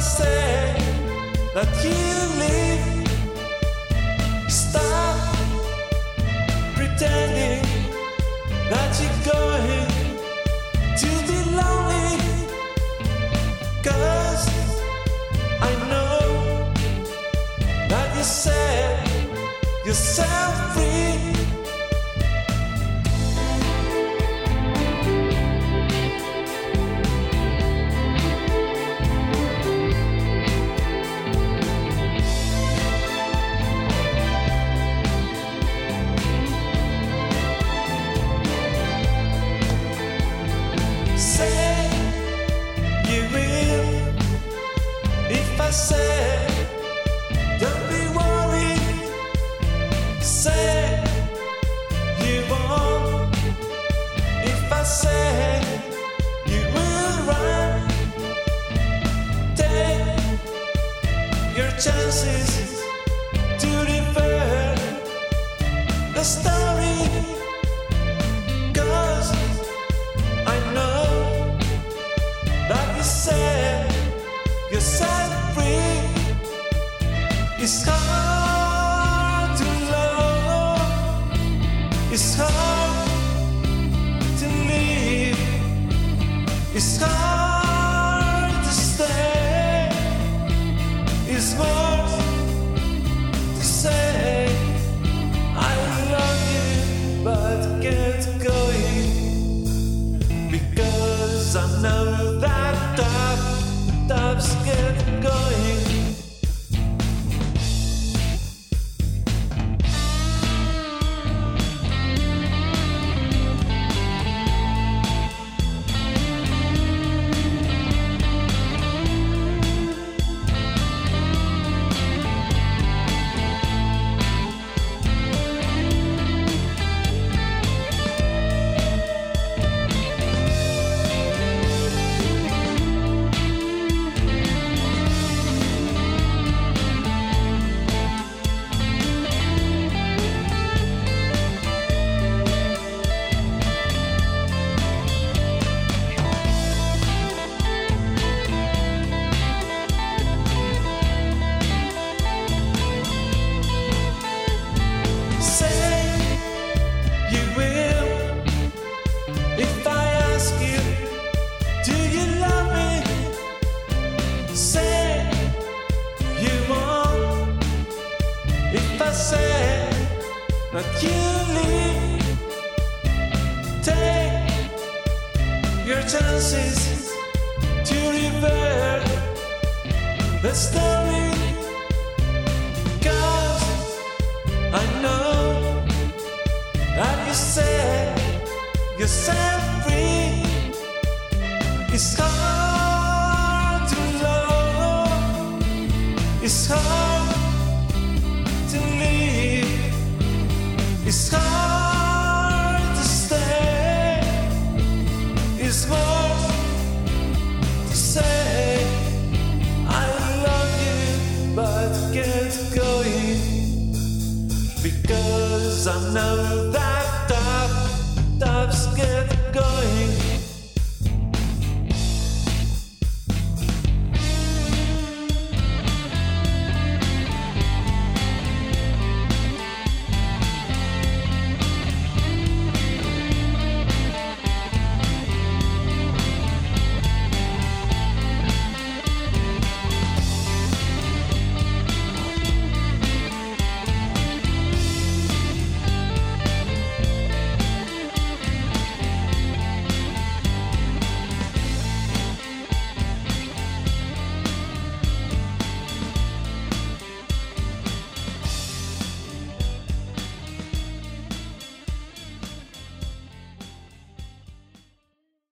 say that you leave. Stop pretending that you're going to be I know that you yourself free. Chances to revert the. It's hard to love, it's hard to it's hard you leave. Take your chances to revert the I know that you you're free. It's hard to love, it's hard it's hard to stay, it's hard to say I love you, but. Because I know